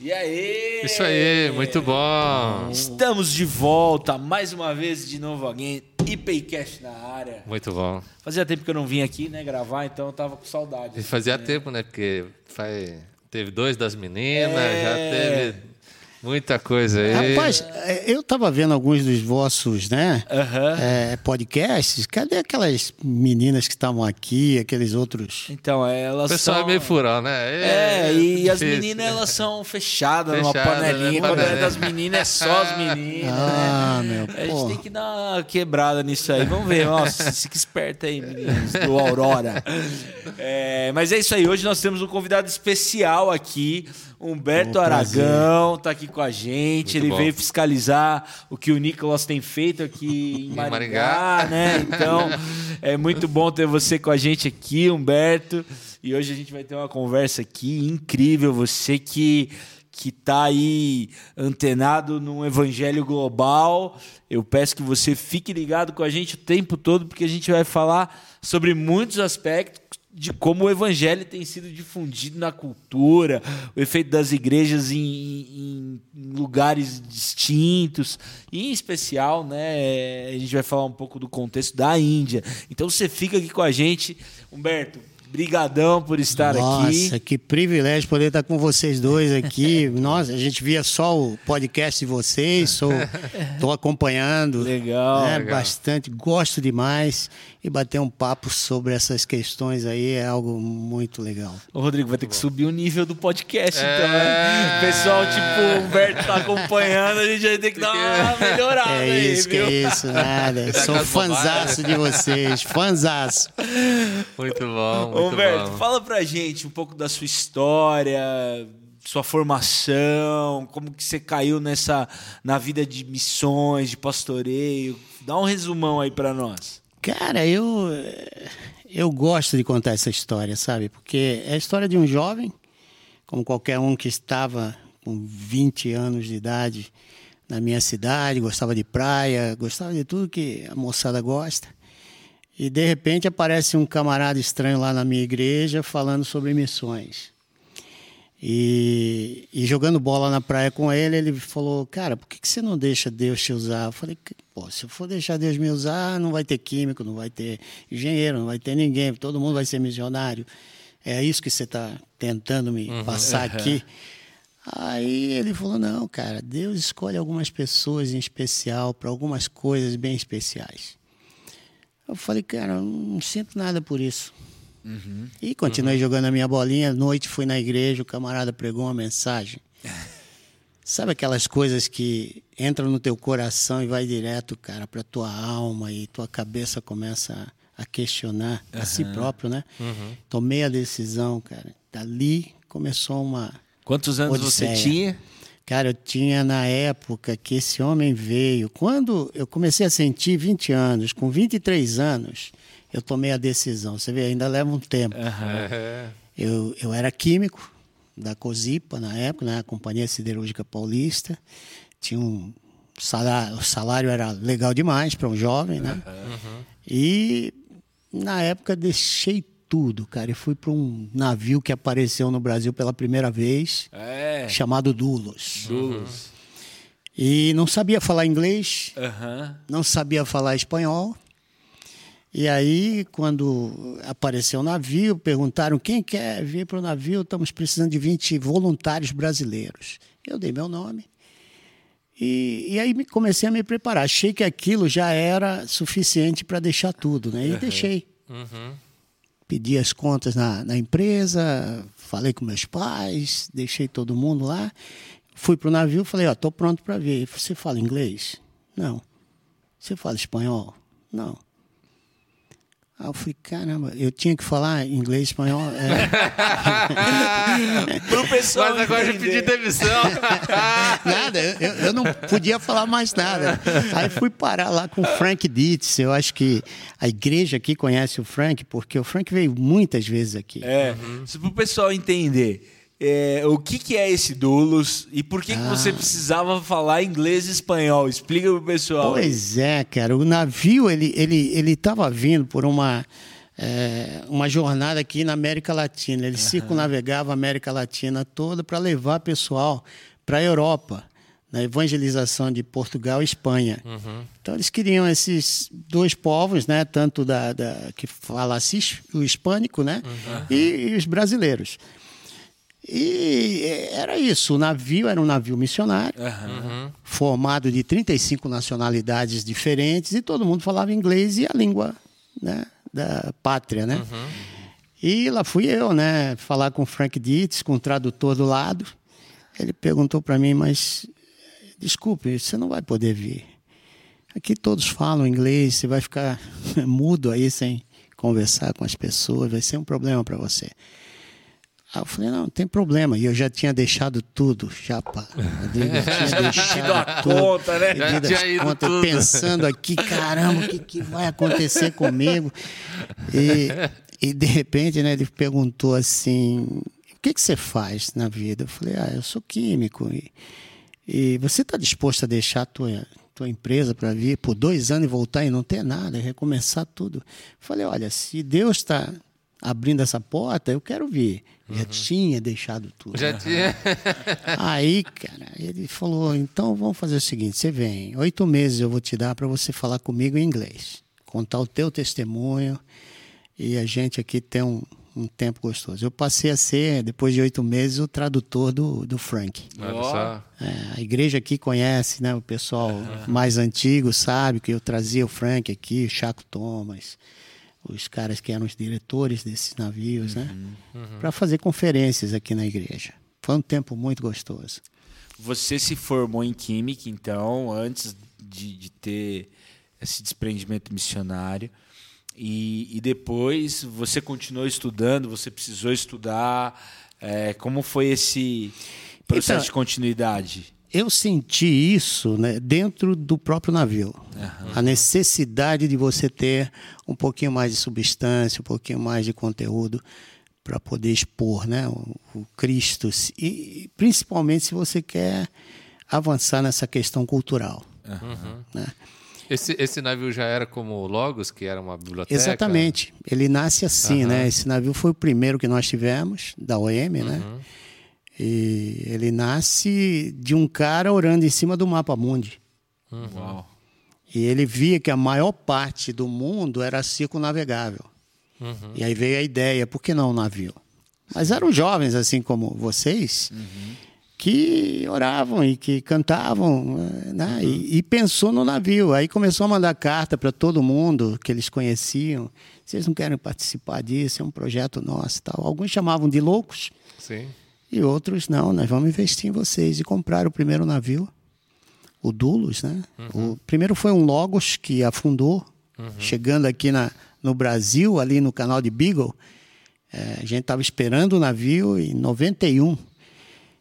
E aí? Isso aí, muito bom. Estamos de volta, mais uma vez, de novo alguém. IPCast na área. Muito bom. Fazia tempo que eu não vim aqui, né, gravar, então eu tava com saudade. E fazia tempo, né? Porque faz... teve dois das meninas, É. já teve muita coisa aí. Rapaz, é, eu tava vendo alguns dos vossos, né? Aham. é, podcasts. Cadê aquelas meninas que estavam aqui, aqueles outros? Então, elas o pessoal são... é meio furão, né? É, e as meninas, elas são fechadas numa Fechada, panelinha. né? É Panelinha. das meninas, é só as meninas, Ah, né? meu, A gente pô. tem que dar uma quebrada nisso aí. Vamos ver. Nossa, fica esperto aí, meninos do Aurora. É, mas é isso aí. Hoje nós temos um convidado especial aqui. Humberto Um. Aragão tá aqui com a gente. Muito Ele bom. veio fiscalizar o que o Nicolas tem feito aqui em Maringá, né? Então, é muito bom ter você com a gente aqui, Humberto. E hoje a gente vai ter uma conversa aqui incrível. Você que que tá aí antenado num evangelho global, eu peço que você fique ligado com a gente o tempo todo, porque a gente vai falar sobre muitos aspectos de como o evangelho tem sido difundido na cultura, o efeito das igrejas em, em- lugares distintos, e em especial, né, a gente vai falar um pouco do contexto da Índia. Então você fica aqui com a gente, Humberto. Brigadão por estar Nossa, aqui. que privilégio poder estar com vocês dois aqui. Nossa, a gente via só o podcast de vocês, sou, tô acompanhando. Legal. né, legal. Bastante, gosto demais. E bater um papo sobre essas questões aí é algo muito legal. Ô, Rodrigo, vai ter que subir o nível do podcast, É. então, né? O pessoal, tipo, o Humberto tá acompanhando, a gente vai ter que dar uma melhorada É aí, isso, que viu? é isso, nada. Sou fanzaço de vocês, fanzaço. Muito bom, muito Humberto, bom. fala pra gente um pouco da sua história, sua formação, como que você caiu nessa na vida de missões, de pastoreio. Dá um resumão aí pra nós. Cara, eu, eu gosto de contar essa história, sabe? Porque é a história de um jovem, como qualquer um que estava com 20 anos de idade na minha cidade, gostava de praia, gostava de tudo que a moçada gosta. E de repente aparece um camarada estranho lá na minha igreja falando sobre missões. E, e jogando bola na praia com ele, ele falou: Cara, por que, que você não deixa Deus te usar? Eu falei: Pô, se eu for deixar Deus me usar, não vai ter químico, não vai ter engenheiro, não vai ter ninguém, todo mundo vai ser missionário. É isso que você está tentando me passar aqui. Aí ele falou: Não, cara, Deus escolhe algumas pessoas em especial para algumas coisas bem especiais. Eu falei: Cara, eu não sinto nada por isso. E continuei jogando a minha bolinha. À noite fui na igreja, o camarada pregou uma mensagem. Sabe aquelas coisas que entram no teu coração e vai direto, cara, para tua alma e tua cabeça começa a, questionar a si próprio, né? Tomei a decisão, cara. Dali começou uma Quantos anos você Odisseia. tinha? Cara, eu tinha na época que esse homem veio. Quando eu comecei a sentir 20 anos, com 23 anos, eu tomei a decisão. Você vê, ainda leva um tempo. É, Eu, eu era químico da Cosipa na época, né? Companhia Siderúrgica Paulista. Tinha um salário, o salário era legal demais para um jovem, né? E na época deixei tudo, cara, e fui para um navio que apareceu no Brasil pela primeira vez, É. chamado Dulos. Dulos. E não sabia falar inglês, Aham. não sabia falar espanhol. E aí, quando apareceu o navio, perguntaram quem quer vir para o navio, estamos precisando de 20 voluntários brasileiros. Eu dei meu nome. E, e aí me- comecei a me preparar. Achei que aquilo já era suficiente para deixar tudo, né? E deixei. Pedi as contas na, na empresa, falei com meus pais, deixei todo mundo lá. Fui para o navio, falei, ó, estou pronto para vir. Você fala inglês? Não. Você fala espanhol? Não. Aí eu falei, caramba, eu tinha que falar inglês e espanhol. É. Pro pessoal Mas agora entender. pedi demissão. nada, eu, eu não podia falar mais nada. Aí fui parar lá com o Frank Dietz. Eu acho que a igreja aqui conhece o Frank, porque o Frank veio muitas vezes aqui. É, se pro pessoal entender é, o que, que é esse Dulos e por que, que você precisava falar inglês e espanhol. Explica pro pessoal. Pois é, cara. O navio, ele ele ele estava vindo por uma é, uma jornada aqui na América Latina. Ele circunnavegava a América Latina toda para levar pessoal para a Europa, na evangelização de Portugal e Espanha. Então eles queriam esses dois povos, né, tanto da, da que falasse o hispânico, né, e, e os brasileiros. E é, era isso. O navio era um navio missionário, formado de 35 nacionalidades diferentes, e todo mundo falava inglês e a língua né, da pátria, né? E lá fui eu, né, falar com o Frank Dietz, com o tradutor do lado. Ele perguntou para mim, mas desculpe, você não vai poder vir. Aqui todos falam inglês, você vai ficar mudo aí sem conversar com as pessoas, vai ser um problema para você. Aí eu falei, não, não tem problema. E eu já tinha deixado tudo, já, pá. Eu tinha a deixado tudo. conta, né? Já tinha contas, tudo. pensando aqui, caramba, o que, que vai acontecer comigo? E, e de repente, né, ele perguntou assim: o que, que você faz na vida? Eu falei, ah, eu sou químico. E, e você está disposto a deixar a tua, tua empresa para vir por dois anos e voltar e não ter nada, e recomeçar tudo? Eu falei, olha, se Deus está abrindo essa porta, eu quero vir. Já tinha deixado tudo. Já tinha. Aí, cara, ele falou: então vamos fazer o seguinte: você vem, oito meses eu vou te dar para você falar comigo em inglês, contar o teu testemunho e a gente aqui tem um, um tempo gostoso. Eu passei a ser, depois de oito meses, o tradutor do, do Frank. Olha Ó. só. É, a igreja aqui conhece, né? O pessoal mais antigo sabe que eu trazia o Frank aqui, o Chaco Thomas, os caras que eram os diretores desses navios, né? Para fazer conferências aqui na igreja. Foi um tempo muito gostoso. Você se formou em Química, então, antes de, de ter esse desprendimento missionário. E, e depois você continuou estudando, você precisou estudar. É, como foi esse processo Então, de continuidade? Eu senti isso né, dentro do próprio navio. A necessidade de você ter um pouquinho mais de substância, um pouquinho mais de conteúdo para poder expor né, o, o Cristo. E principalmente se você quer avançar nessa questão cultural. né? Esse, esse navio já era como o Logos, que era uma biblioteca? Exatamente. Ele nasce assim, Aham. né? Esse navio foi o primeiro que nós tivemos, da OM, né? Uhum. E ele nasce de um cara orando em cima do mapa mundi. Uau. E ele via que a maior parte do mundo era circunnavegável. Uhum. E aí veio a ideia, por que não um navio? Mas eram jovens, assim como vocês, que oravam e que cantavam, né? e, e pensou no navio. Aí começou a mandar carta para todo mundo que eles conheciam. Vocês não querem participar disso? É um projeto nosso e tal. Alguns chamavam de loucos Sim. E outros, não, nós vamos investir em vocês. E compraram o primeiro navio, o Dulos, né? O primeiro foi um Logos que afundou, chegando aqui na, no Brasil, ali no canal de Beagle. É, a gente estava esperando o navio em 91.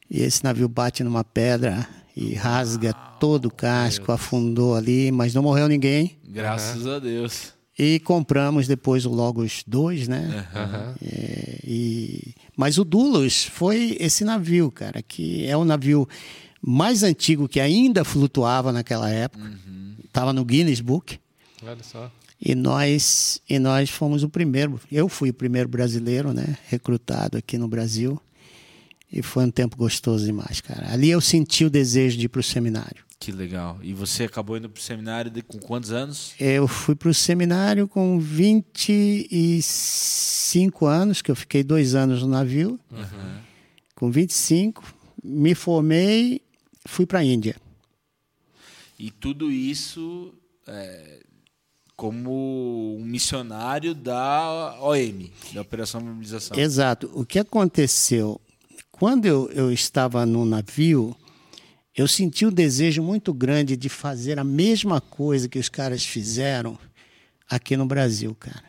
E esse navio bate numa pedra e rasga todo o casco, afundou ali, mas não morreu ninguém. Graças a Deus. E compramos depois o Logos 2, né? Aham. É, e, mas o Dulos foi esse navio, cara, que é o navio mais antigo que ainda flutuava naquela época. Estava no Guinness Book. Olha só. E nós, e nós fomos o primeiro. Eu fui o primeiro brasileiro, né? Recrutado aqui no Brasil. E foi um tempo gostoso demais, cara. Ali eu senti o desejo de ir para o seminário. Que legal. E você acabou indo pro seminário de- com quantos anos? Eu fui para o seminário com 25 anos, que eu fiquei dois anos no navio. Com 25, me formei, fui para a Índia. E tudo isso é, como um missionário da OM, da Operação Mobilização. Exato. O que aconteceu? Quando eu, eu estava no navio, eu senti um desejo muito grande de fazer a mesma coisa que os caras fizeram aqui no Brasil, cara.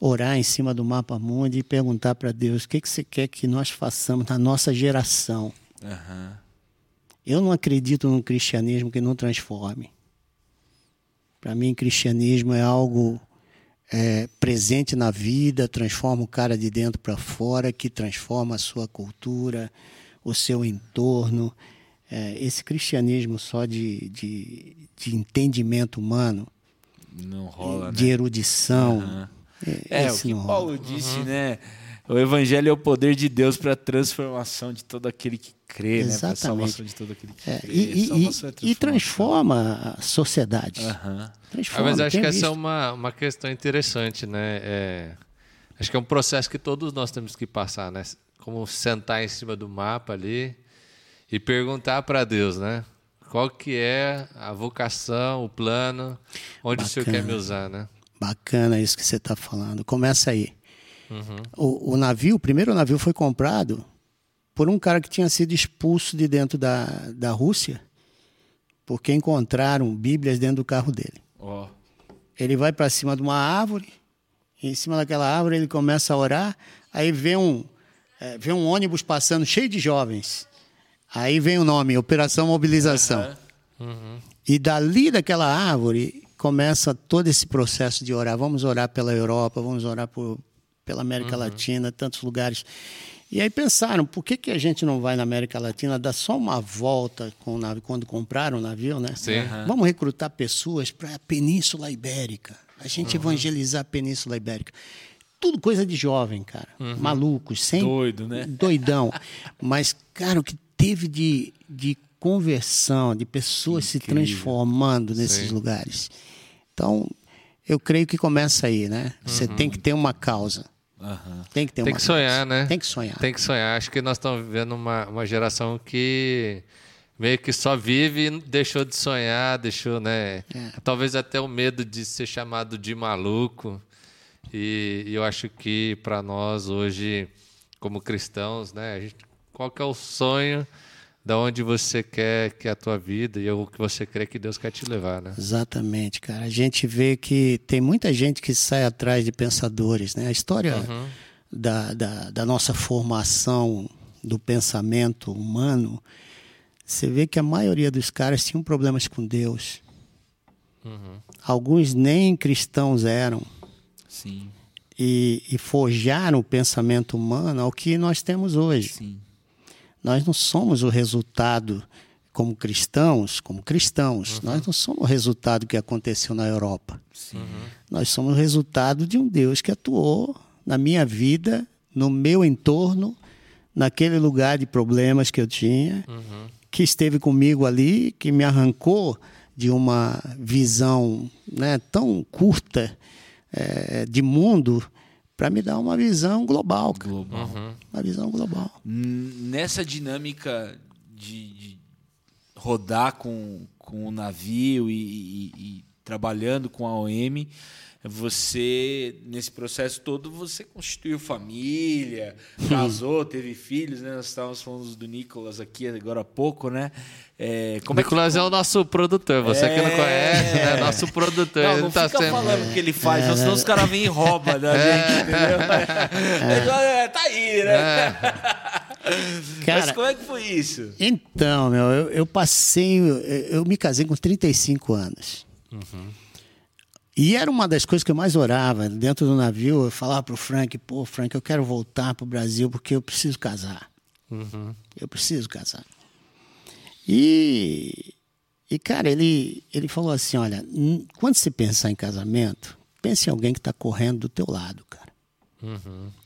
Orar em cima do mapa mundo e perguntar para Deus o que, que você quer que nós façamos na nossa geração. Aham. Eu não acredito num cristianismo que não transforme. Para mim, cristianismo é algo é, presente na vida, transforma o cara de dentro para fora, que transforma a sua cultura, o seu entorno. É, esse cristianismo só de, de, de entendimento humano, Não rola, de né? erudição, Aham. É, o esse que não. Paulo disse, né? O evangelho é o poder de Deus para a transformação de todo aquele que crê, né? Para a Exatamente. salvação de todo aquele que É, crê. e, e- é e- e transforma a sociedade. Ah, Transforma, mas acho que essa é visto. uma, uma questão interessante, né? É, acho que é um processo que todos nós temos que passar, né? Como sentar em cima do mapa ali e perguntar para Deus, né? Qual que é a vocação, o plano, onde o Senhor quer me Bacana. usar, né? Bacana isso que você está falando. Começa aí. Uhum. O, o navio, o primeiro navio foi comprado por um cara que tinha sido expulso de dentro da, da Rússia porque encontraram Bíblias dentro do carro dele. Ó. Ele vai para cima de uma árvore, e em cima daquela árvore ele começa a orar, aí vê um, é, vê um ônibus passando cheio de jovens. Aí vem o nome, Operação Mobilização. E dali daquela árvore começa todo esse processo de orar. Vamos orar pela Europa, vamos orar por, pela América Latina, tantos lugares. E aí pensaram, por que, que a gente não vai na América Latina, dar só uma volta com o navio, quando compraram o navio, né? Sim. Vamos recrutar pessoas para a Península Ibérica. A gente evangelizar a Península Ibérica. Tudo coisa de jovem, cara. Malucos, sem Doido, né? doidão. Mas, cara, o que teve de, de conversão, de pessoas se transformando nesses Sim. lugares. Então, eu creio que começa aí, né? Você tem que ter uma causa. Aham. Tem que ter Tem uma que sonhar, causa. né? Tem que sonhar. Tem que sonhar. Acho que nós estamos vivendo uma, uma geração que meio que só vive e deixou de sonhar, deixou, né? É. Talvez até o medo de ser chamado de maluco. E, e eu acho que para nós hoje, como cristãos, né? gente- qual que é o sonho da onde você quer que a tua vida e o que você crê que Deus quer te levar, né? Exatamente, cara. A gente vê que tem muita gente que sai atrás de pensadores, né? A história da, da, da nossa formação do pensamento humano, você vê que a maioria dos caras tinham problemas com Deus. Alguns nem cristãos eram Sim, e, e forjaram o pensamento humano ao que nós temos hoje. sim. Nós não somos o resultado, como cristãos, como cristãos, nós não somos o resultado que aconteceu na Europa. Nós somos o resultado de um Deus que atuou na minha vida, no meu entorno, naquele lugar de problemas que eu tinha, que esteve comigo ali, que me arrancou de uma visão né, tão curta eh, de mundo para me dar uma visão global. cara. Global. Uma visão global. Nessa dinâmica de, de rodar com, com o navio e, e- e trabalhando com a OM, você, nesse processo todo, você constituiu família, casou, teve filhos, né? Nós estávamos falando do Nicolas aqui agora há pouco, né? É, O como é que Nicolas é o nosso produtor, você que não É. conhece, né? Nosso produtor. Não, ele não tá fica sempre... falando o que ele faz, senão os caras vêm e roubam da gente, entendeu? É, tá aí, né? Mas Cara- como é que foi isso? Então, meu, eu, eu passei. Eu, eu me casei com 35 anos. E era uma das coisas que eu mais orava. Dentro do navio, eu falava pro Frank: pô, Frank, eu quero voltar pro Brasil porque eu preciso casar. Eu preciso casar. E, e cara, ele, ele falou assim: olha, quando você pensar em casamento, pense em alguém que está correndo do teu lado, cara.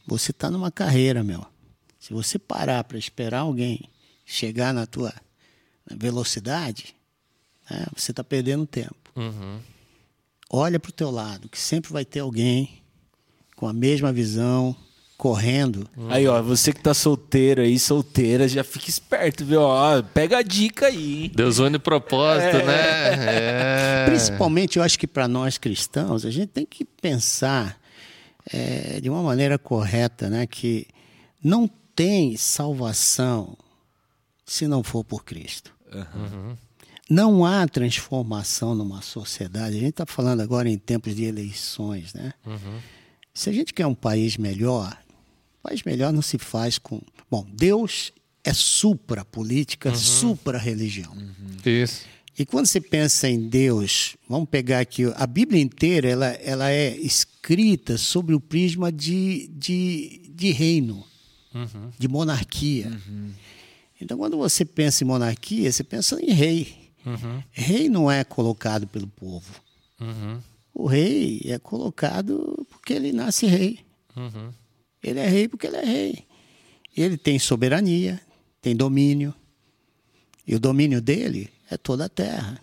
Você está numa carreira, meu. Se você parar para esperar alguém chegar na tua velocidade, né, você está perdendo tempo. Uhum. Olha para o teu lado, que sempre vai ter alguém com a mesma visão, correndo. Aí, ó, você que tá solteiro aí, solteira, já fica esperto, viu? Ó, pega a dica aí? Deus une propósito, né? É. Principalmente, eu acho que para nós cristãos, a gente tem que pensar eh, de uma maneira correta, né? Que não tem salvação se não for por Cristo. Não há transformação numa sociedade. A gente está falando agora em tempos de eleições, né? Se a gente quer um país melhor, um país melhor não se faz com. Bom, Deus é supra-política, supra-religião. Isso. E quando você pensa em Deus, vamos pegar aqui, a Bíblia inteira ela, ela é escrita sobre o prisma de, de, de reino, de monarquia. Então, quando você pensa em monarquia, você pensa em rei. Rei não é colocado pelo povo. O rei é colocado porque ele nasce rei. Uhum. Ele é rei porque ele é rei. Ele tem soberania, tem domínio. E o domínio dele é toda a terra.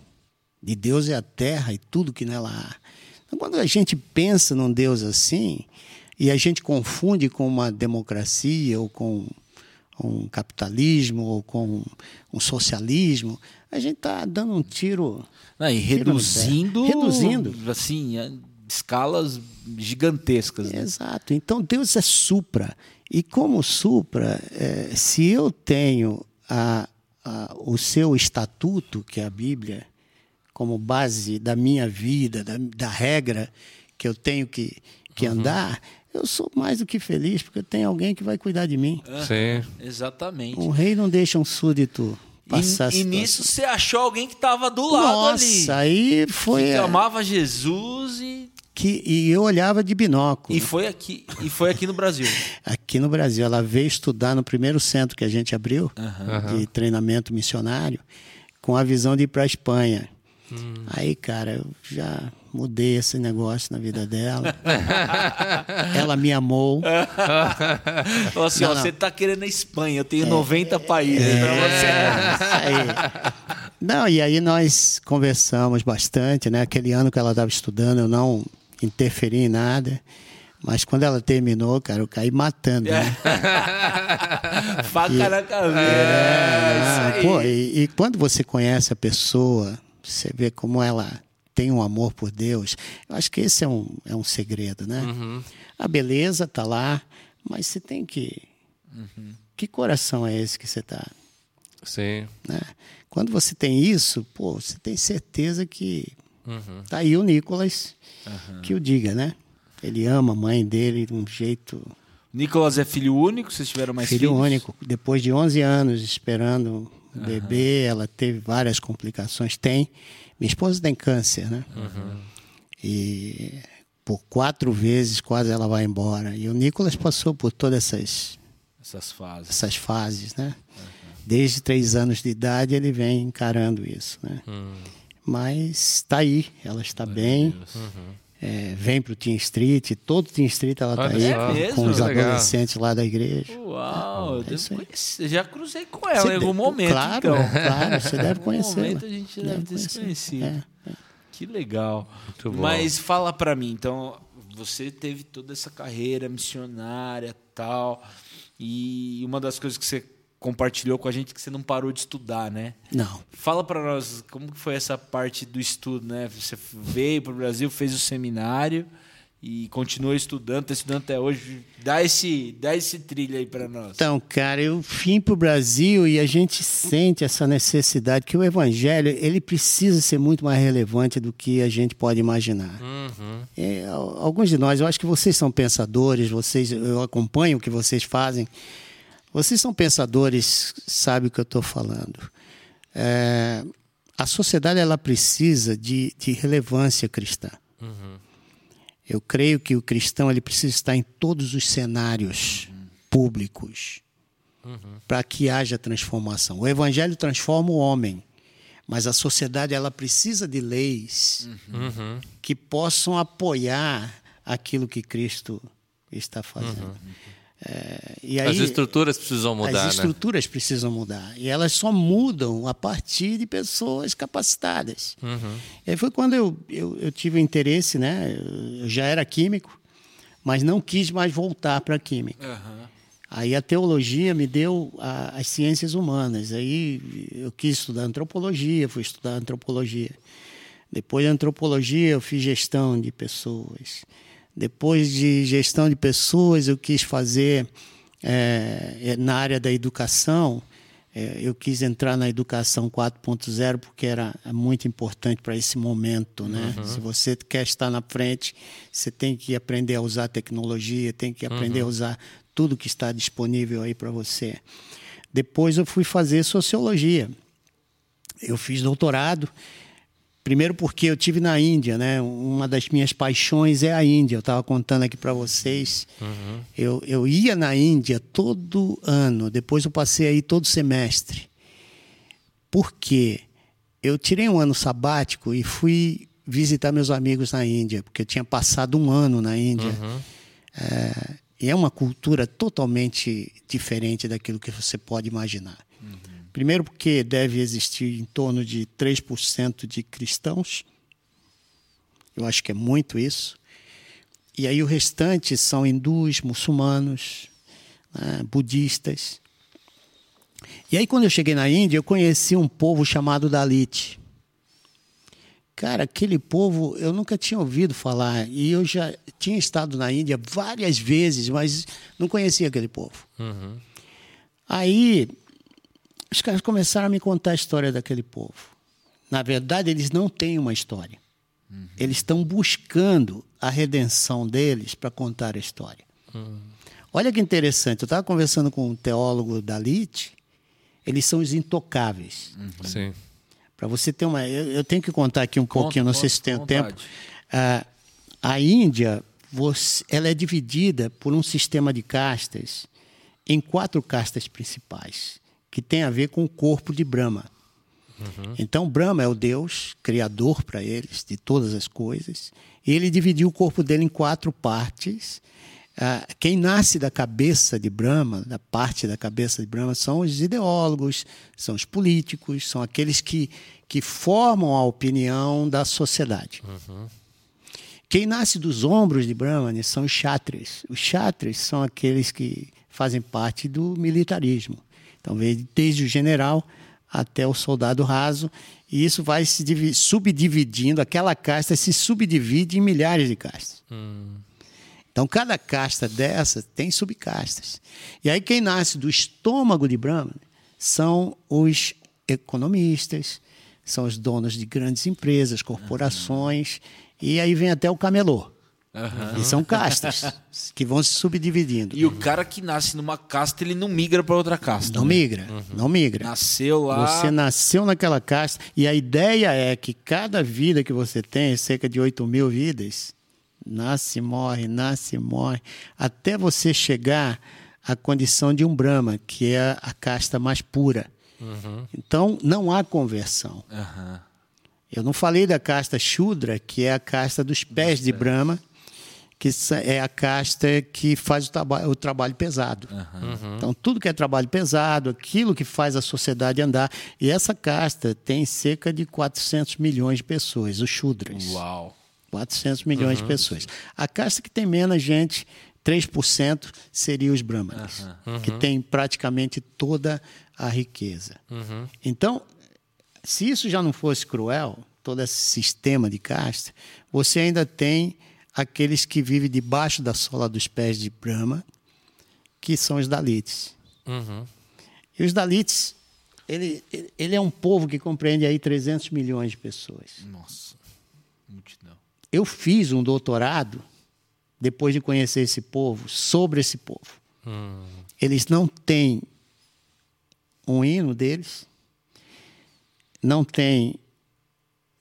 De Deus é a terra e tudo que nela há. Então, quando a gente pensa num Deus assim, e a gente confunde com uma democracia ou com um capitalismo ou com um socialismo, a gente está dando um tiro. Não, e reduzindo. Reduzindo. Assim, a escalas gigantescas. Né? Exato. Então Deus é supra. E como supra, é, se eu tenho a, a, o seu estatuto, que é a Bíblia, como base da minha vida, da, da regra que eu tenho que, que uhum. andar, eu sou mais do que feliz, porque tem alguém que vai cuidar de mim. Sim. Exatamente. Um rei não deixa um súdito passar E, e nisso você achou alguém que estava do lado Nossa, ali. Nossa, aí foi. Que amava Jesus e. Que, e eu olhava de binóculo. E foi aqui, e foi aqui no Brasil. aqui no Brasil. Ela veio estudar no primeiro centro que a gente abriu, uhum. de treinamento missionário, com a visão de ir para a Espanha. Hum. Aí, cara, eu já mudei esse negócio na vida dela. ela me amou. Falou assim, não, ó, não. você tá querendo a Espanha, eu tenho é, 90 países é, pra você. É, aí. Não, e aí nós conversamos bastante, né? Aquele ano que ela estava estudando, eu não interferi em nada. Mas quando ela terminou, cara, eu caí matando, né? Faca e, na cabeça. É, é pô, e, e quando você conhece a pessoa, você vê como ela tem um amor por Deus. Eu acho que esse é um, é um segredo, né? Uhum. A beleza tá lá, mas você tem que. Uhum. Que coração é esse que você tá? Sim. Né? Quando você tem isso, pô, você tem certeza que. Uhum. Tá aí o Nicolas que o diga, né? Ele ama a mãe dele de um jeito. Nicolas é filho único? Vocês tiveram mais filho filhos? Filho único. Depois de 11 anos esperando uhum. bebê, ela teve várias complicações. Tem. Minha esposa tem câncer, né? Uhum. E por quatro vezes quase ela vai embora. E o Nicolas passou por todas essas essas fases, essas fases, né? Uhum. Desde três anos de idade ele vem encarando isso, né? Uhum. Mas está aí, ela está bem. Uhum. É, vem para o Team Street, todo o Team Street ela está aí é com os Legal. adolescentes lá da igreja. Uau, eu é já cruzei com ela você em algum momento. Claro, então. claro, você deve conhecer. Em algum momento a gente deve, deve ter se conhecido. É, é. Que legal. Muito bom. Mas fala para mim, então, você teve toda essa carreira missionária tal, e uma das coisas que você compartilhou com a gente que você não parou de estudar, né? Não. Fala para nós como foi essa parte do estudo, né? Você veio para o Brasil, fez o seminário e continua estudando, está estudando até hoje. Dá esse, dá esse trilho aí para nós. Então, cara, eu vim para o Brasil e a gente sente essa necessidade que o evangelho ele precisa ser muito mais relevante do que a gente pode imaginar. Uhum. É, alguns de nós, eu acho que vocês são pensadores, vocês, eu acompanho o que vocês fazem. Vocês são pensadores, sabem o que eu estou falando. É, a sociedade ela precisa de, de relevância cristã. Uhum. Eu creio que o cristão ele precisa estar em todos os cenários uhum. públicos uhum. para que haja transformação. O evangelho transforma o homem, mas a sociedade ela precisa de leis uhum. que possam apoiar aquilo que Cristo está fazendo. É, aí, as estruturas precisam mudar. As estruturas né? precisam mudar. E elas só mudam a partir de pessoas capacitadas. Uhum. E aí foi quando eu, eu, eu tive interesse, né? Eu já era químico, mas não quis mais voltar para a química. Uhum. Aí a teologia me deu a, as ciências humanas. Aí eu quis estudar antropologia, fui estudar antropologia. Depois de antropologia, eu fiz gestão de pessoas. Depois de gestão de pessoas, eu quis fazer é, na área da educação. É, eu quis entrar na educação 4.0 porque era muito importante para esse momento, né? Uhum. Se você quer estar na frente, você tem que aprender a usar tecnologia, tem que aprender uhum. a usar tudo que está disponível aí para você. Depois eu fui fazer sociologia. Eu fiz doutorado Primeiro porque eu tive na Índia, né? Uma das minhas paixões é a Índia. Eu estava contando aqui para vocês. Uhum. Eu, eu ia na Índia todo ano. Depois eu passei aí todo semestre. Por quê? Eu tirei um ano sabático e fui visitar meus amigos na Índia, porque eu tinha passado um ano na Índia. É, e é uma cultura totalmente diferente daquilo que você pode imaginar. Primeiro, porque deve existir em torno de 3% de cristãos. Eu acho que é muito isso. E aí o restante são hindus, muçulmanos, né, budistas. E aí, quando eu cheguei na Índia, eu conheci um povo chamado Dalit. Cara, aquele povo eu nunca tinha ouvido falar. E eu já tinha estado na Índia várias vezes, mas não conhecia aquele povo. Uhum. Aí os caras começaram a me contar a história daquele povo. Na verdade, eles não têm uma história. Eles estão buscando a redenção deles para contar a história. Olha que interessante. Eu estava conversando com um teólogo Dalit. Eles são os intocáveis. Sim. Para você ter uma. Eu, eu tenho que contar aqui um Conta, pouquinho, não sei conta, se tem com tempo. Ah, a Índia, você- ela é dividida por um sistema de castas em quatro castas principais, que tem a ver com o corpo de Brahma. Então, Brahma é o Deus criador para eles de todas as coisas. E ele dividiu o corpo dele em quatro partes. Ah, quem nasce da cabeça de Brahma, da parte da cabeça de Brahma, são os ideólogos, são os políticos, são aqueles que, que formam a opinião da sociedade. Quem nasce dos ombros de Brahmanes são os kshatris. Os kshatris são aqueles que fazem parte do militarismo. Então, vem desde o general até o soldado raso, e isso vai se divi- subdividindo, aquela casta se subdivide em milhares de castas. Então, cada casta dessa tem subcastas. E aí, quem nasce do estômago de Brahma são os economistas, são os donos de grandes empresas, corporações, e aí vem até o camelô. E são castas que vão se subdividindo. E o cara que nasce numa casta, ele não migra para outra casta. Não né? migra, não migra. Nasceu lá. Você nasceu naquela casta e a ideia é que cada vida que você tem, cerca de 8 mil vidas, nasce, morre, nasce, morre, até você chegar à condição de um Brahma, que é a casta mais pura. Então, não há conversão. Eu não falei da casta Shudra, que é a casta dos pés de Brahma, que é a casta que faz o, traba o trabalho pesado. Então, tudo que é trabalho pesado, aquilo que faz a sociedade andar. E essa casta tem cerca de 400 milhões de pessoas, os Shudras. Uau. 400 milhões de pessoas. A casta que tem menos gente, 3%, seria os Brahmanes, que tem praticamente toda a riqueza. Então, se isso já não fosse cruel, todo esse sistema de casta, você ainda tem aqueles que vivem debaixo da sola dos pés de Brahma, que são os Dalits. Uhum. E os Dalits, ele, ele- é um povo que compreende aí 300 milhões de pessoas. Nossa. Multidão. Eu fiz um doutorado, depois de conhecer esse povo, sobre esse povo. Eles não têm um hino deles, não têm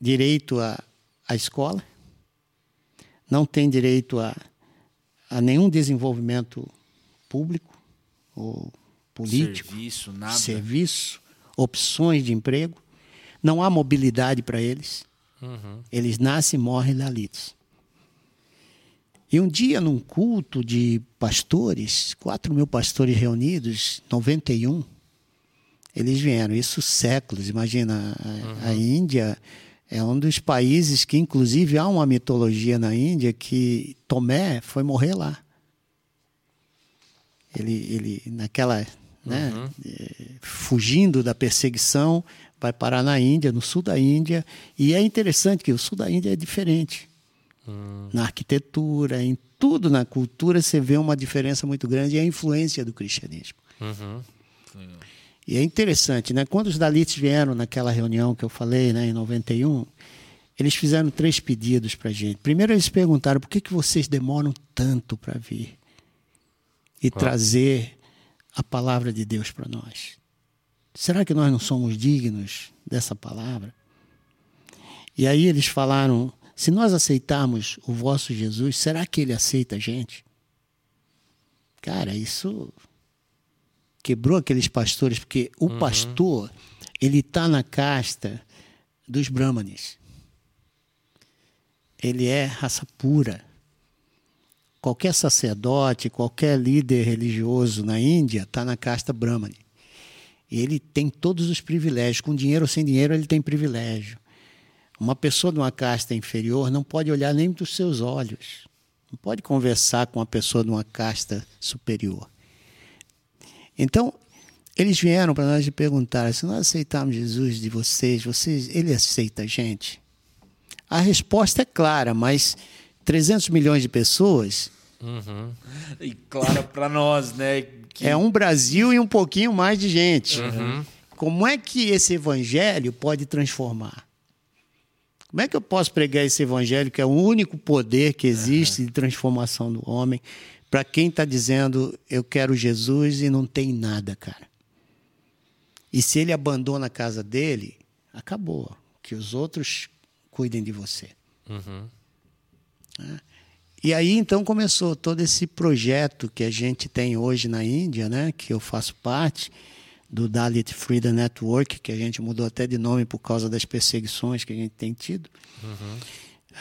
direito à, à escola, não têm direito a, a nenhum desenvolvimento público ou político Serviço, nada. serviço, opções de emprego. Não há mobilidade para eles. Eles nascem e morrem dalitos. E um dia, num culto de pastores, quatro mil pastores reunidos, 91, eles vieram. Isso séculos. Imagina, a, a Índia é um dos países que, inclusive, há uma mitologia na Índia que Tomé foi morrer lá. Ele, ele naquela, né, eh, fugindo da perseguição, vai parar na Índia, no sul da Índia. E é interessante que o sul da Índia é diferente. Na arquitetura, em tudo na cultura, você vê uma diferença muito grande e a influência do cristianismo. Uhum. E é interessante, né? Quando os Dalits vieram naquela reunião que eu falei, né, em 91, eles fizeram três pedidos para a gente. Primeiro, eles perguntaram por que, que vocês demoram tanto para vir e trazer a palavra de Deus para nós. Será que nós não somos dignos dessa palavra? E aí eles falaram: se nós aceitarmos o vosso Jesus, será que ele aceita a gente? Cara, isso quebrou aqueles pastores, porque o pastor, ele está na casta dos brahmanes. ele é raça pura. Qualquer sacerdote, qualquer líder religioso na Índia está na casta Brahmani. E ele tem todos os privilégios. Com dinheiro ou sem dinheiro, ele tem privilégio. Uma pessoa de uma casta inferior não pode olhar nem dos seus olhos. Não pode conversar com uma pessoa de uma casta superior. Então, eles vieram para nós e perguntaram: se nós aceitarmos Jesus de vocês, vocês, ele aceita a gente? A resposta é clara, mas 300 milhões de pessoas. Uhum. E claro para nós, né? Que... É um Brasil e um pouquinho mais de gente. Uhum. Como é que esse evangelho pode transformar? Como é que eu posso pregar esse evangelho, que é o único poder que existe uhum. de transformação do homem, para quem está dizendo eu quero Jesus e não tem nada, cara? E se ele abandona a casa dele, acabou. Que os outros cuidem de você. Uhum. É. E aí então começou todo esse projeto que a gente tem hoje na Índia, né, que eu faço parte do Dalit Freedom Network, que a gente mudou até de nome por causa das perseguições que a gente tem tido. Uhum.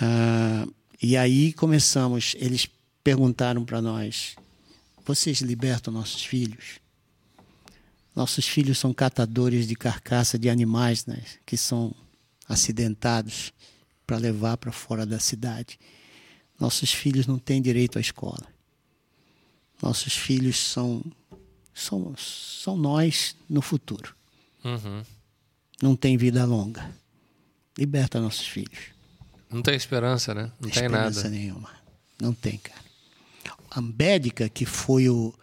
Uh, e aí começamos, eles perguntaram para nós: vocês libertam nossos filhos? Nossos filhos são catadores de carcaça de animais né, que são acidentados para levar para fora da cidade. Nossos filhos não têm direito à escola. Nossos filhos são são, são nós no futuro. Uhum. Não tem vida longa. Liberta nossos filhos. Não tem esperança, né? Não tem, tem esperança nada. nenhuma. Não tem, cara. Ambédica, que foi o,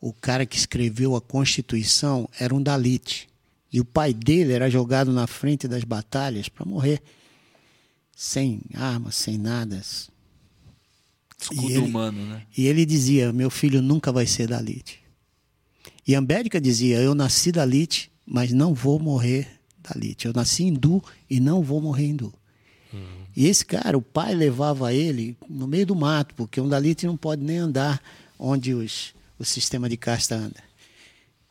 o cara que escreveu a Constituição, era um Dalit. E o pai dele era jogado na frente das batalhas para morrer. Sem armas, sem nada. Escudo ele, humano, né? E ele dizia: Meu filho nunca vai ser Dalit. E Ambédica dizia: Eu nasci Dalit, mas não vou morrer Dalit. Eu nasci hindu e não vou morrer hindu. Uhum. E esse cara, o pai levava ele no meio do mato, porque um Dalit não pode nem andar onde os, o sistema de casta anda.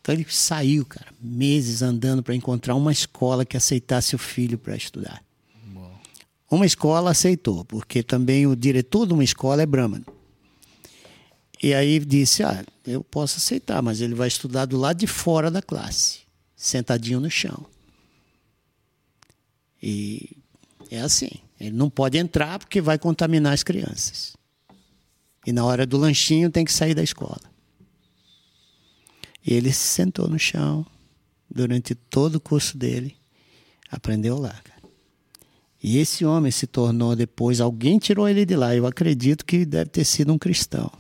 Então ele saiu, cara, meses andando para encontrar uma escola que aceitasse o filho para estudar. Uma escola aceitou, porque também o diretor de uma escola é Brahman. E aí disse: Ah, eu posso aceitar, mas ele vai estudar do lado de fora da classe, sentadinho no chão. E é assim: ele não pode entrar porque vai contaminar as crianças. E na hora do lanchinho tem que sair da escola. E ele se sentou no chão durante todo o curso dele, aprendeu lá. E esse homem se tornou depois, alguém tirou ele de lá. Eu acredito que deve ter sido um cristão.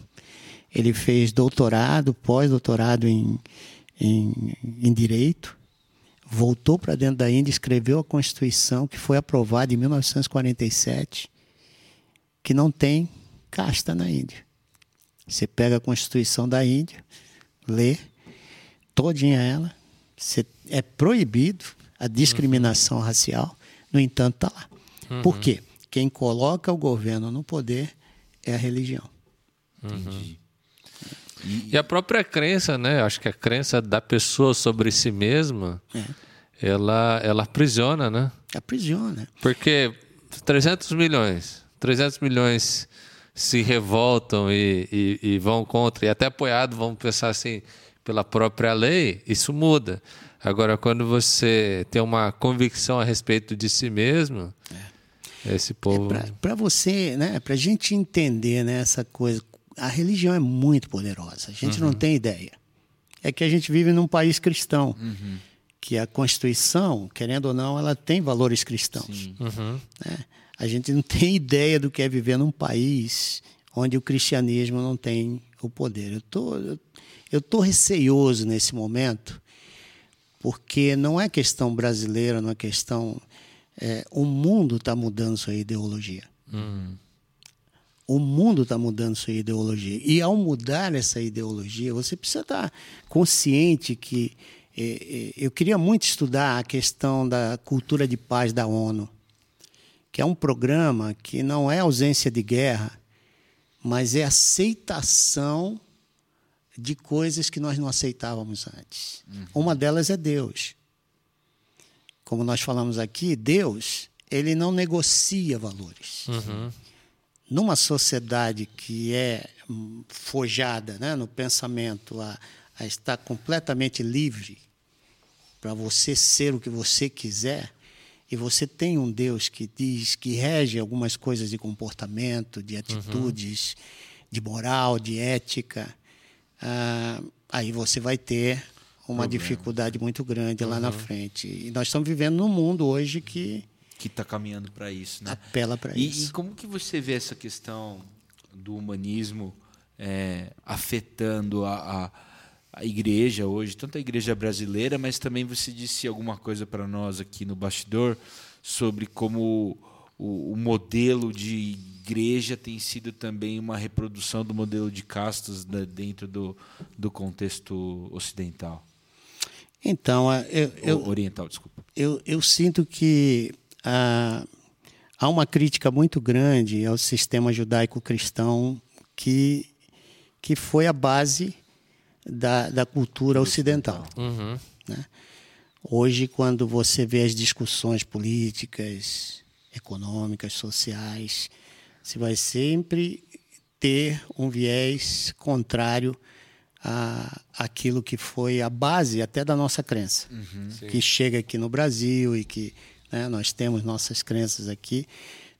Ele fez doutorado, pós-doutorado em, em, em Direito, voltou para dentro da Índia, escreveu a Constituição, que foi aprovada em 1947, que não tem casta na Índia. Você pega a Constituição da Índia, lê todinha ela, você, é proibido a discriminação uhum. racial, no entanto está lá. Uhum. Por quê? Quem coloca o governo no poder é a religião. Uhum. E, e, a própria crença, né? Acho que a crença da pessoa sobre si mesma, é. ela, ela aprisiona, né? Aprisiona. Porque 300 milhões, 300 milhões se revoltam e, e, e vão contra, e até apoiado, vamos pensar assim, pela própria lei, isso muda. Agora, quando você tem uma convicção a respeito de si mesmo, é. esse povo. É para você, né? Para a gente entender né, essa coisa, a religião é muito poderosa. A gente uhum. não tem ideia. É que a gente vive num país cristão. Uhum. Que a Constituição, querendo ou não, ela tem valores cristãos. Uhum. Né? A gente não tem ideia do que é viver num país onde o cristianismo não tem o poder. Eu tô, eu tô receioso nesse momento, porque não é questão brasileira, não é questão. É, o mundo está mudando sua ideologia. Uhum. O mundo está mudando sua ideologia. E ao mudar essa ideologia, você precisa estar consciente que. É, é, eu queria muito estudar a questão da cultura de paz da ONU, que é um programa que não é ausência de guerra, mas é aceitação de coisas que nós não aceitávamos antes. Uhum. Uma delas é Deus. Como nós falamos aqui, Deus ele não negocia valores. Uhum. Numa sociedade que é hum, forjada né, no pensamento a, a estar completamente livre para você ser o que você quiser, e você tem um Deus que diz que rege algumas coisas de comportamento, de atitudes, uhum. de moral, de ética, ah, aí você vai ter uma Problema. dificuldade muito grande uhum. lá na uhum. frente. E nós estamos vivendo num mundo hoje que que está caminhando para isso, né? Apela para isso. E como que você vê essa questão do humanismo é, afetando a, a, a, igreja hoje, tanto a igreja brasileira, mas também você disse alguma coisa para nós aqui no bastidor sobre como o, o, modelo de igreja tem sido também uma reprodução do modelo de castas dentro do, do contexto ocidental. Então, eu, eu oriental, desculpa. Eu, eu sinto que ah, há uma crítica muito grande ao sistema judaico-cristão que, que foi a base da, da cultura ocidental. Uhum. Né? Hoje, quando você vê as discussões políticas, econômicas, sociais, você vai sempre ter um viés contrário a aquilo que foi a base até da nossa crença, uhum, que chega aqui no Brasil e que né? Nós temos nossas crenças aqui.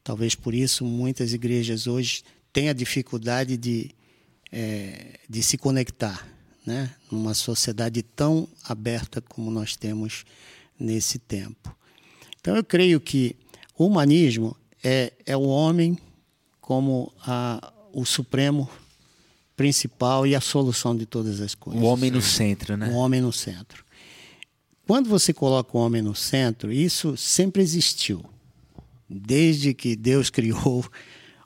Talvez por isso muitas igrejas hoje têm a dificuldade de, é, de se conectar né? numa sociedade tão aberta como nós temos nesse tempo. Então eu creio que o humanismo é, é o homem como a, o supremo principal e a solução de todas as coisas. O homem no centro, né? O homem no centro. Quando você coloca o homem no centro, isso sempre existiu. Desde que Deus criou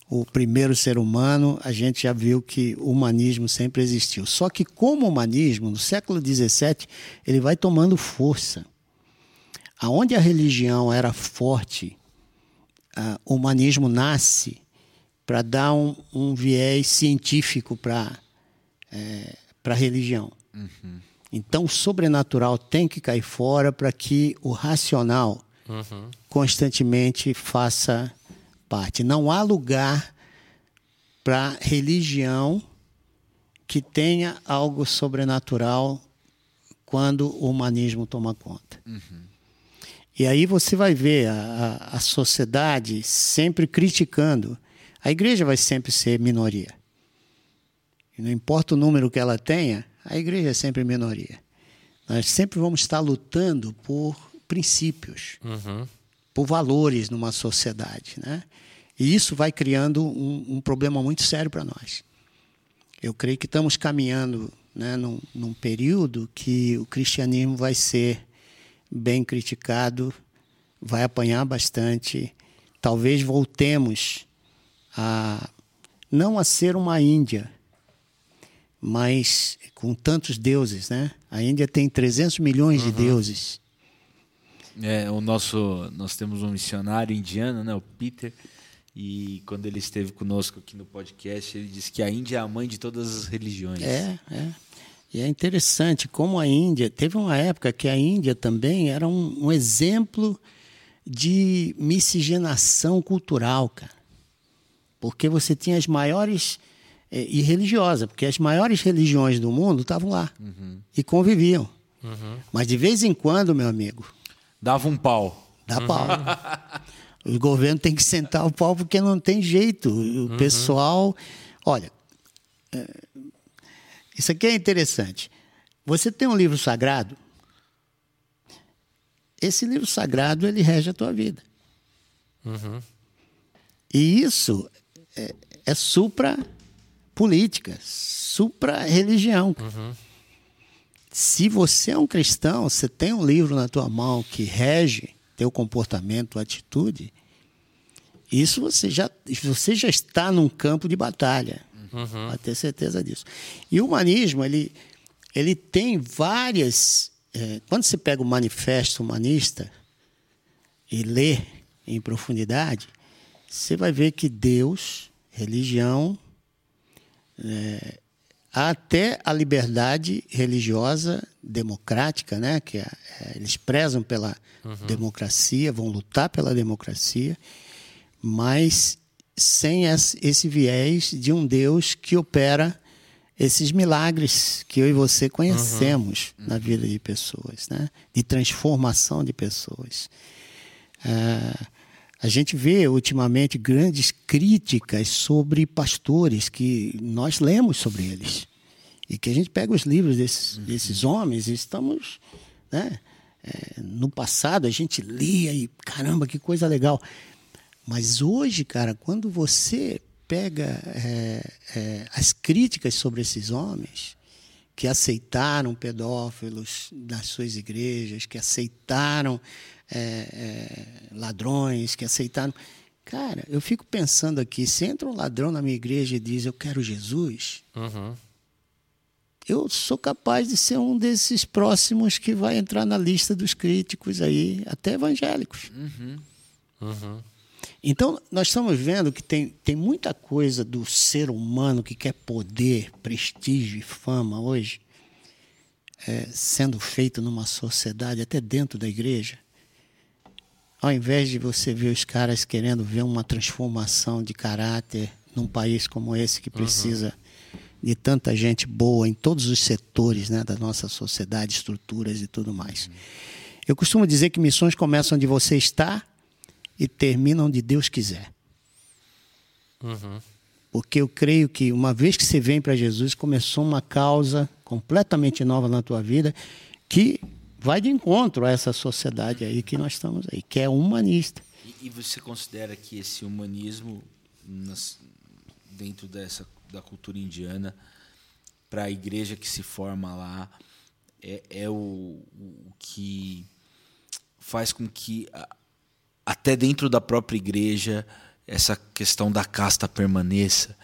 o primeiro ser humano, a gente já viu que o humanismo sempre existiu. Só que como humanismo, no século XVII, ele vai tomando força. Aonde a religião era forte, o humanismo nasce para dar um, um, viés científico para é, a religião. Uhum. Então, o sobrenatural tem que cair fora para que o racional uhum. constantemente faça parte. Não há lugar para religião que tenha algo sobrenatural quando o humanismo toma conta. Uhum. E aí você vai ver a, a, a sociedade sempre criticando. A igreja vai sempre ser minoria. E não importa o número que ela tenha, a igreja é sempre minoria. Nós sempre vamos estar lutando por princípios, uhum. por valores numa sociedade. Né? E isso vai criando um, um problema muito sério para nós. Eu creio que estamos caminhando né, num, num período que o cristianismo vai ser bem criticado, vai apanhar bastante. Talvez voltemos a não a ser uma Índia, mas com tantos deuses, né? A Índia tem 300 milhões uhum. de deuses. É, o nosso, nós temos um missionário indiano, né, o Peter, e quando ele esteve conosco aqui no podcast, ele disse que a Índia é a mãe de todas as religiões. É, é. E é interessante como a Índia, teve uma época que a Índia também era um, um exemplo de miscigenação cultural, cara. Porque você tinha as maiores e religiosa, porque as maiores religiões do mundo estavam lá uhum. e conviviam. Uhum. Mas de vez em quando, meu amigo. Dava um pau. Dá uhum. pau. o governo tem que sentar o pau porque não tem jeito. O uhum. pessoal. Olha, é, isso aqui é interessante. Você tem um livro sagrado. Esse livro sagrado ele rege a tua vida. Uhum. E isso é, é supra política, supra-religião. Uhum. Se você é um cristão, você tem um livro na tua mão que rege teu comportamento, atitude, isso você já, você já está num campo de batalha. Uhum. Pode ter certeza disso. E o humanismo, ele, ele tem várias. É, quando você pega o manifesto humanista e lê em profundidade, você vai ver que Deus, religião, é, até a liberdade religiosa democrática, né? que é, é, eles prezam pela uhum. democracia, vão lutar pela democracia, mas sem esse viés de um Deus que opera esses milagres que eu e você conhecemos uhum. na vida de pessoas, né? de transformação de pessoas. É, a gente vê ultimamente grandes críticas sobre pastores que nós lemos sobre eles. E que a gente pega os livros desses, uhum. desses homens e estamos. Né? É, no passado a gente lia e caramba, que coisa legal. Mas hoje, cara, quando você pega é, é, as críticas sobre esses homens que aceitaram pedófilos nas suas igrejas, que aceitaram é, é, ladrões, que aceitaram. Cara, eu fico pensando aqui: se entra um ladrão na minha igreja e diz eu quero Jesus, uhum. eu sou capaz de ser um desses próximos que vai entrar na lista dos críticos aí, até evangélicos. Uhum. Uhum. Então, nós estamos vendo que tem, tem muita coisa do ser humano que quer poder, prestígio e fama hoje, é, sendo feito numa sociedade, até dentro da igreja, ao invés de você ver os caras querendo ver uma transformação de caráter num país como esse que precisa uhum. de tanta gente boa em todos os setores né, da nossa sociedade, estruturas e tudo mais. Uhum. Eu costumo dizer que missões começam onde você está e terminam onde Deus quiser. Uhum. Porque eu creio que uma vez que você vem para Jesus, começou uma causa completamente nova na tua vida que vai de encontro a essa sociedade aí que nós estamos aí, que é humanista. E, e você considera que esse humanismo nas, dentro dessa da cultura indiana para a igreja que se forma lá é, é o, o, que faz com que até dentro da própria igreja essa questão da casta permaneça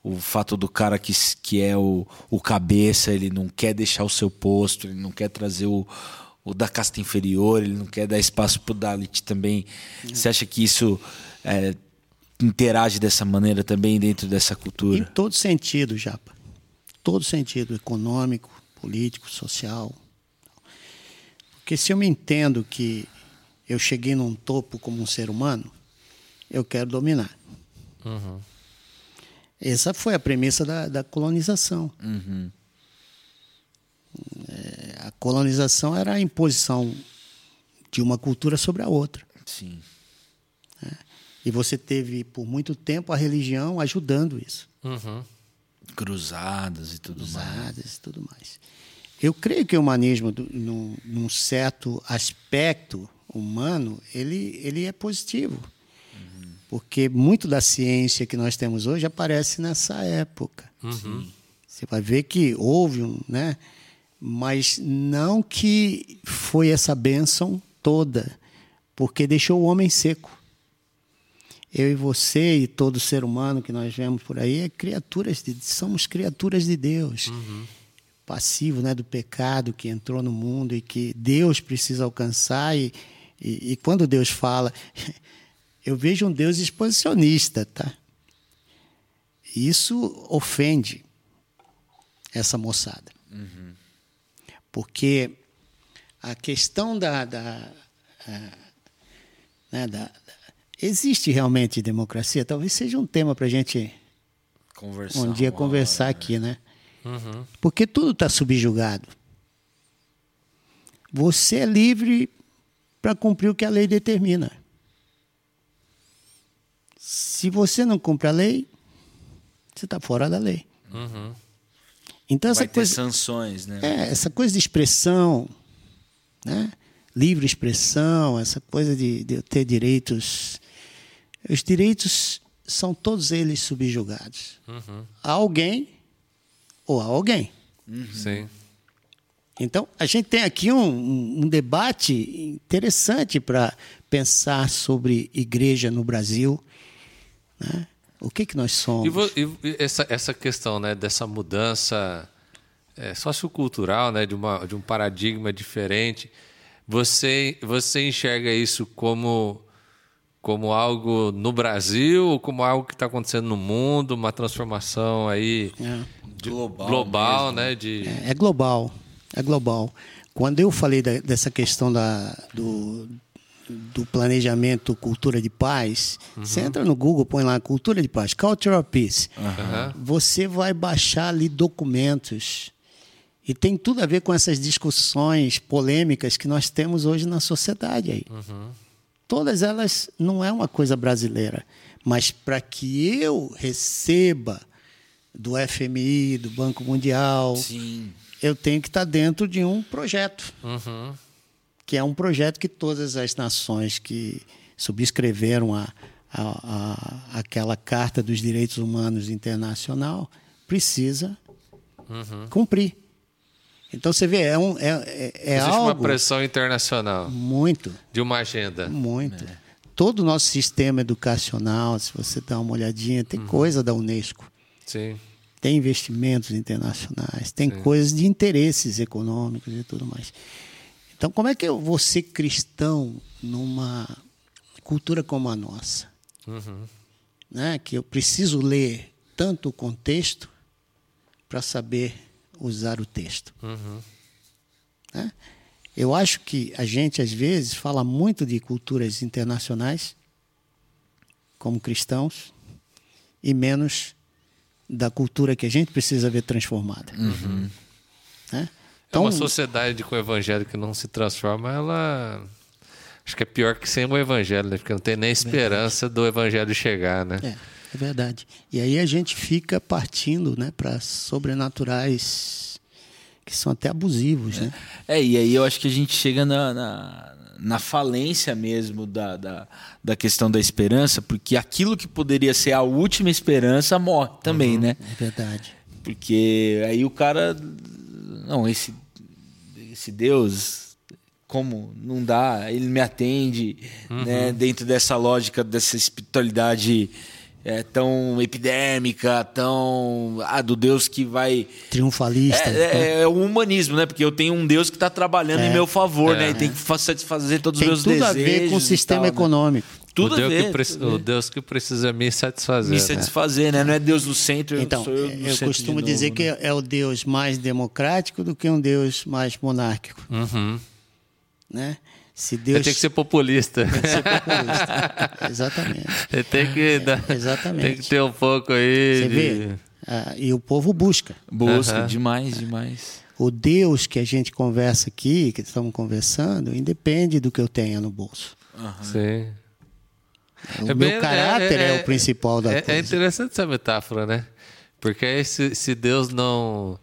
o fato do cara que, que é o, o cabeça, ele não quer deixar o seu posto, ele não quer trazer o, o da casta inferior, ele não quer dar espaço para o Dalit também. Uhum. Você acha que isso é, interage dessa maneira também dentro dessa cultura? Em todo sentido, Japa. Todo sentido, econômico, político, social. Porque se eu me entendo que eu cheguei num topo como um ser humano, eu quero dominar. Uhum. Essa foi a premissa da, da colonização. Uhum. É, a colonização era a imposição de uma cultura sobre a outra. Sim. É, e você teve, por muito tempo, a religião ajudando isso. Uhum. Cruzadas e tudo Cruzadas mais. Cruzadas e tudo mais. Eu creio que o humanismo, num, num certo aspecto humano, ele, ele é positivo porque muito da ciência que nós temos hoje aparece nessa época. Uhum. Você vai ver que houve um, né? Mas não que foi essa bênção toda, porque deixou o homem seco. Eu e você e todo ser humano que nós vemos por aí é criaturas de, somos criaturas de Deus. Uhum. Passivo né, do pecado que entrou no mundo e que Deus precisa alcançar. E, e, e quando Deus fala, eu vejo um Deus expansionista, tá? Isso ofende essa moçada. Uhum. Porque a questão da. da, né, da, da, existe realmente democracia? Talvez seja um tema para a gente conversar um dia conversar hora, aqui, né? Uhum. Porque tudo está subjugado. Você é livre para cumprir o que a lei determina. Se você não cumpre a lei, você está fora da lei. Uhum. Então essa Vai ter coisa, sanções, né? É, essa coisa de expressão, né? livre expressão, essa coisa de, de ter direitos. Os direitos são todos eles subjugados uhum. a alguém ou a alguém. Uhum. Sim. Então, a gente tem aqui um, um debate interessante para pensar sobre igreja no Brasil né? O que, que nós somos? E, e essa, essa questão né, dessa mudança é, sociocultural, né, de, uma, de um paradigma diferente, você, você enxerga isso como, como algo no Brasil ou como algo que está acontecendo no mundo, uma transformação aí é. de, global, global né? De... É, é, global, é global. Quando eu falei da, dessa questão da, do, do planejamento Cultura de Paz, você entra no Google, põe lá Cultura de Paz, Cultural Peace. Aham. Você vai baixar ali documentos. E tem tudo a ver com essas discussões polêmicas que nós temos hoje na sociedade aí. Todas elas não é uma coisa brasileira, mas para que eu receba do FMI, do Banco Mundial, Sim. Eu tenho que estar dentro de um projeto Uhum. que é um projeto que todas as nações que subscreveram a, a, a- aquela Carta dos Direitos Humanos Internacional precisa cumprir. Então você vê, é, um, é, é, é Existe uma algo pressão internacional muito, de uma agenda. muito. Todo o nosso sistema educacional, se você dá uma olhadinha, tem coisa da Unesco, Sim. Tem investimentos internacionais, tem coisas de interesses econômicos e tudo mais. Então, como é que eu vou ser cristão numa cultura como a nossa? Né? Que eu preciso ler tanto o contexto para saber usar o texto. Né? Eu acho que a gente, às vezes, fala muito de culturas internacionais como cristãos e menos da cultura que a gente precisa ver transformada. Né? É uma sociedade com o evangelho que não se transforma, ela. Acho que é pior que sem o evangelho, né? Porque não tem nem esperança do evangelho chegar, né? É, é verdade. E aí a gente fica partindo né, para sobrenaturais que são até abusivos. Né? É, e aí eu acho que a gente chega na, na, na falência mesmo da, da, da questão da esperança, porque aquilo que poderia ser a última esperança morre também, né? É verdade. Porque aí o cara. Não, esse, esse Deus, como não dá, ele me atende, né? Dentro dessa lógica, dessa espiritualidade é, tão epidêmica, tão. Ah, do Deus que vai. Triunfalista. né? É, é, é o humanismo, né? Porque eu tenho um Deus que está trabalhando em meu favor, né? E tem que fa- satisfazer todos Tem os tudo meus a desejos. ver com o sistema tal, né? econômico. Tudo o, a Deus ver. que tudo a o Deus que precisa me satisfazer. Me né? satisfazer, né? Não é Deus no centro, Então, sou eu no eu centro costumo novo, dizer né? que é o Deus mais democrático do que um Deus mais monárquico. Uhum. Né? Se Deus tem que ser populista. ser populista. Exatamente. Ele tem que, dar- exatamente. tem que ter um pouco aí. Você de- vê? Ah, e o povo busca. Busca demais, demais. O Deus que a gente conversa aqui, que estamos conversando, independe do que eu tenha no bolso. Sim. O É meu bem- caráter é, o principal da é, coisa. É interessante essa metáfora, né? Porque aí se, se Deus não,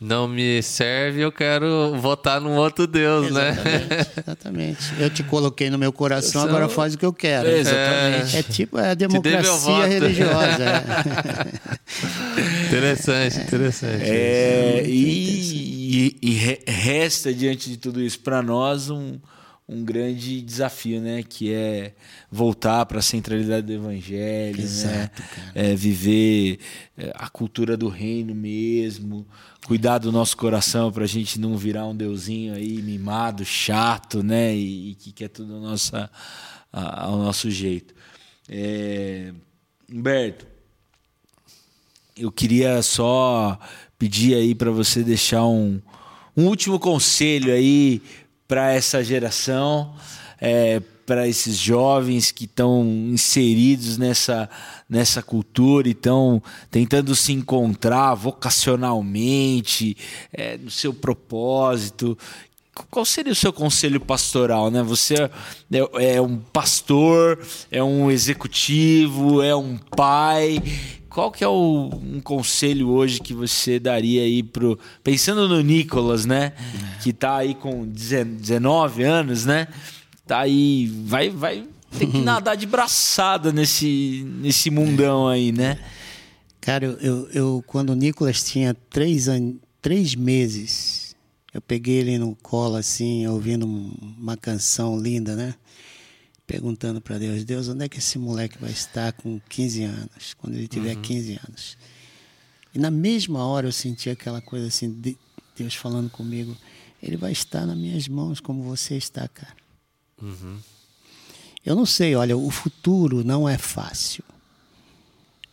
não me serve, eu quero votar num outro Deus, né? Exatamente, exatamente. Eu te coloquei no meu coração, São- agora faz o que eu quero. É, exatamente. É tipo é a democracia religiosa. é. Interessante, interessante. É, e, e- e re- resta diante de tudo isso para nós um, um grande desafio, né? Que é voltar para a centralidade do evangelho, Exato, né? É, viver é, a cultura do reino mesmo, cuidar do nosso coração para a gente não virar um deusinho aí mimado, chato, né? E, e que quer tudo ao, nossa, a- ao nosso jeito. É, Humberto, eu queria só pedir aí para você deixar um, um último conselho aí para essa geração, é, para esses jovens que estão inseridos nessa, nessa cultura e estão tentando se encontrar vocacionalmente, é, no seu propósito. Qual seria o seu conselho pastoral, né? Você é, é um pastor, é um executivo, é um pai. Qual que é o, um conselho hoje que você daria aí pro pensando no Nicolas, né? Que tá aí com 19 anos, né? Tá aí, vai vai ter que nadar de braçada nesse nesse mundão aí, né? Cara, eu, eu, quando o Nicolas tinha três, an... três meses, eu peguei ele no colo assim, ouvindo um- uma canção linda, né? Perguntando para Deus, Deus, onde é que esse moleque vai estar com 15 anos, quando ele tiver 15 anos? E na mesma hora eu senti aquela coisa assim, de Deus falando comigo, ele vai estar nas minhas mãos como você está, cara. Eu não sei, olha, o futuro não é fácil.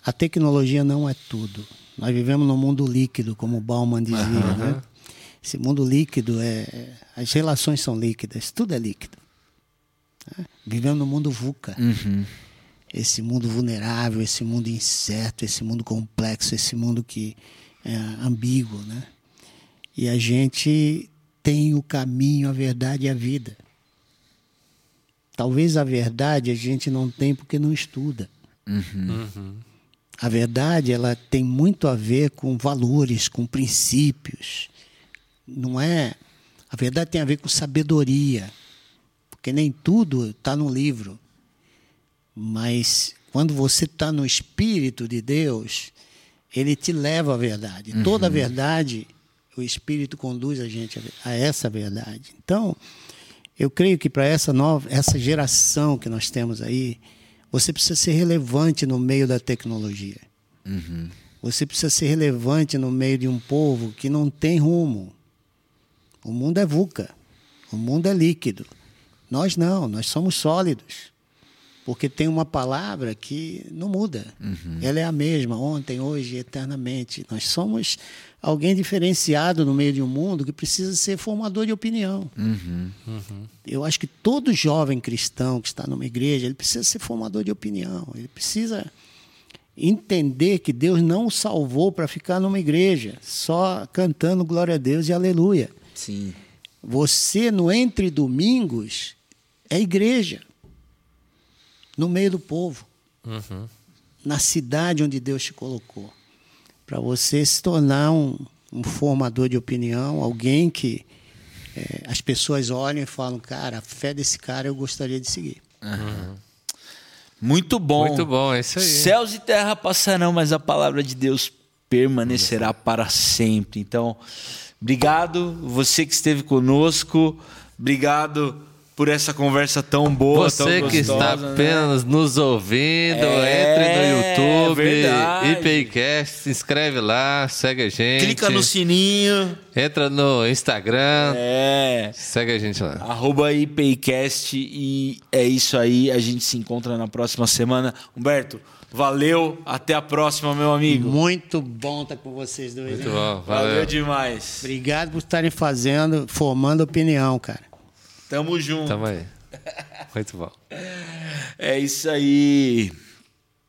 A tecnologia não é tudo. Nós vivemos num mundo líquido, como o Bauman dizia, né? Esse mundo líquido é. As relações são líquidas, tudo é líquido. né? Vivemos no mundo VUCA. Esse mundo vulnerável, esse mundo incerto, esse mundo complexo, esse mundo que é ambíguo, né? E a gente tem o caminho, a verdade e a vida. Talvez a verdade a gente não tem porque não estuda. A verdade ela tem muito a ver com valores, com princípios. Não é? A verdade tem a ver com sabedoria, porque nem tudo está no livro. Mas quando você está no Espírito de Deus, ele te leva à verdade. Toda a verdade, o Espírito conduz a gente a- essa verdade. Então, eu creio que para essa nova, essa geração que nós temos aí, você precisa ser relevante no meio da tecnologia. Você precisa ser relevante no meio de um povo que não tem rumo. O mundo é VUCA. O mundo é líquido. Nós não, nós somos sólidos. Porque tem uma palavra que não muda. Ela é a mesma, ontem, hoje, eternamente. Nós somos alguém diferenciado no meio de um mundo que precisa ser formador de opinião. Eu acho que todo jovem cristão que está numa igreja, ele precisa ser formador de opinião. Ele precisa entender que Deus não o salvou para ficar numa igreja, só cantando glória a Deus e aleluia. Sim. Você, no entre domingos, é igreja. No meio do povo. Na cidade onde Deus te colocou. Para você se tornar um, um formador de opinião, alguém que eh, as pessoas olham e falam: cara, a fé desse cara eu gostaria de seguir. Muito bom. Muito bom, é isso aí. Céus e terra passarão, mas a palavra de Deus permanecerá para sempre. Então, obrigado você que esteve conosco. Obrigado por essa conversa tão boa, tão Você que está gostosa, né? apenas nos ouvindo, É, entre no YouTube, verdade. IPCast, se inscreve lá, segue a gente. Clica no sininho. Entra no Instagram, É. segue a gente lá. Arroba IPCast e é isso aí. A gente se encontra na próxima semana. Humberto, valeu. Até a próxima, meu amigo. Muito bom estar com vocês dois. Muito hein? bom, Valeu valeu. demais. Obrigado por estarem fazendo, formando opinião, cara. Tamo junto. Tamo aí. Muito bom. É isso aí.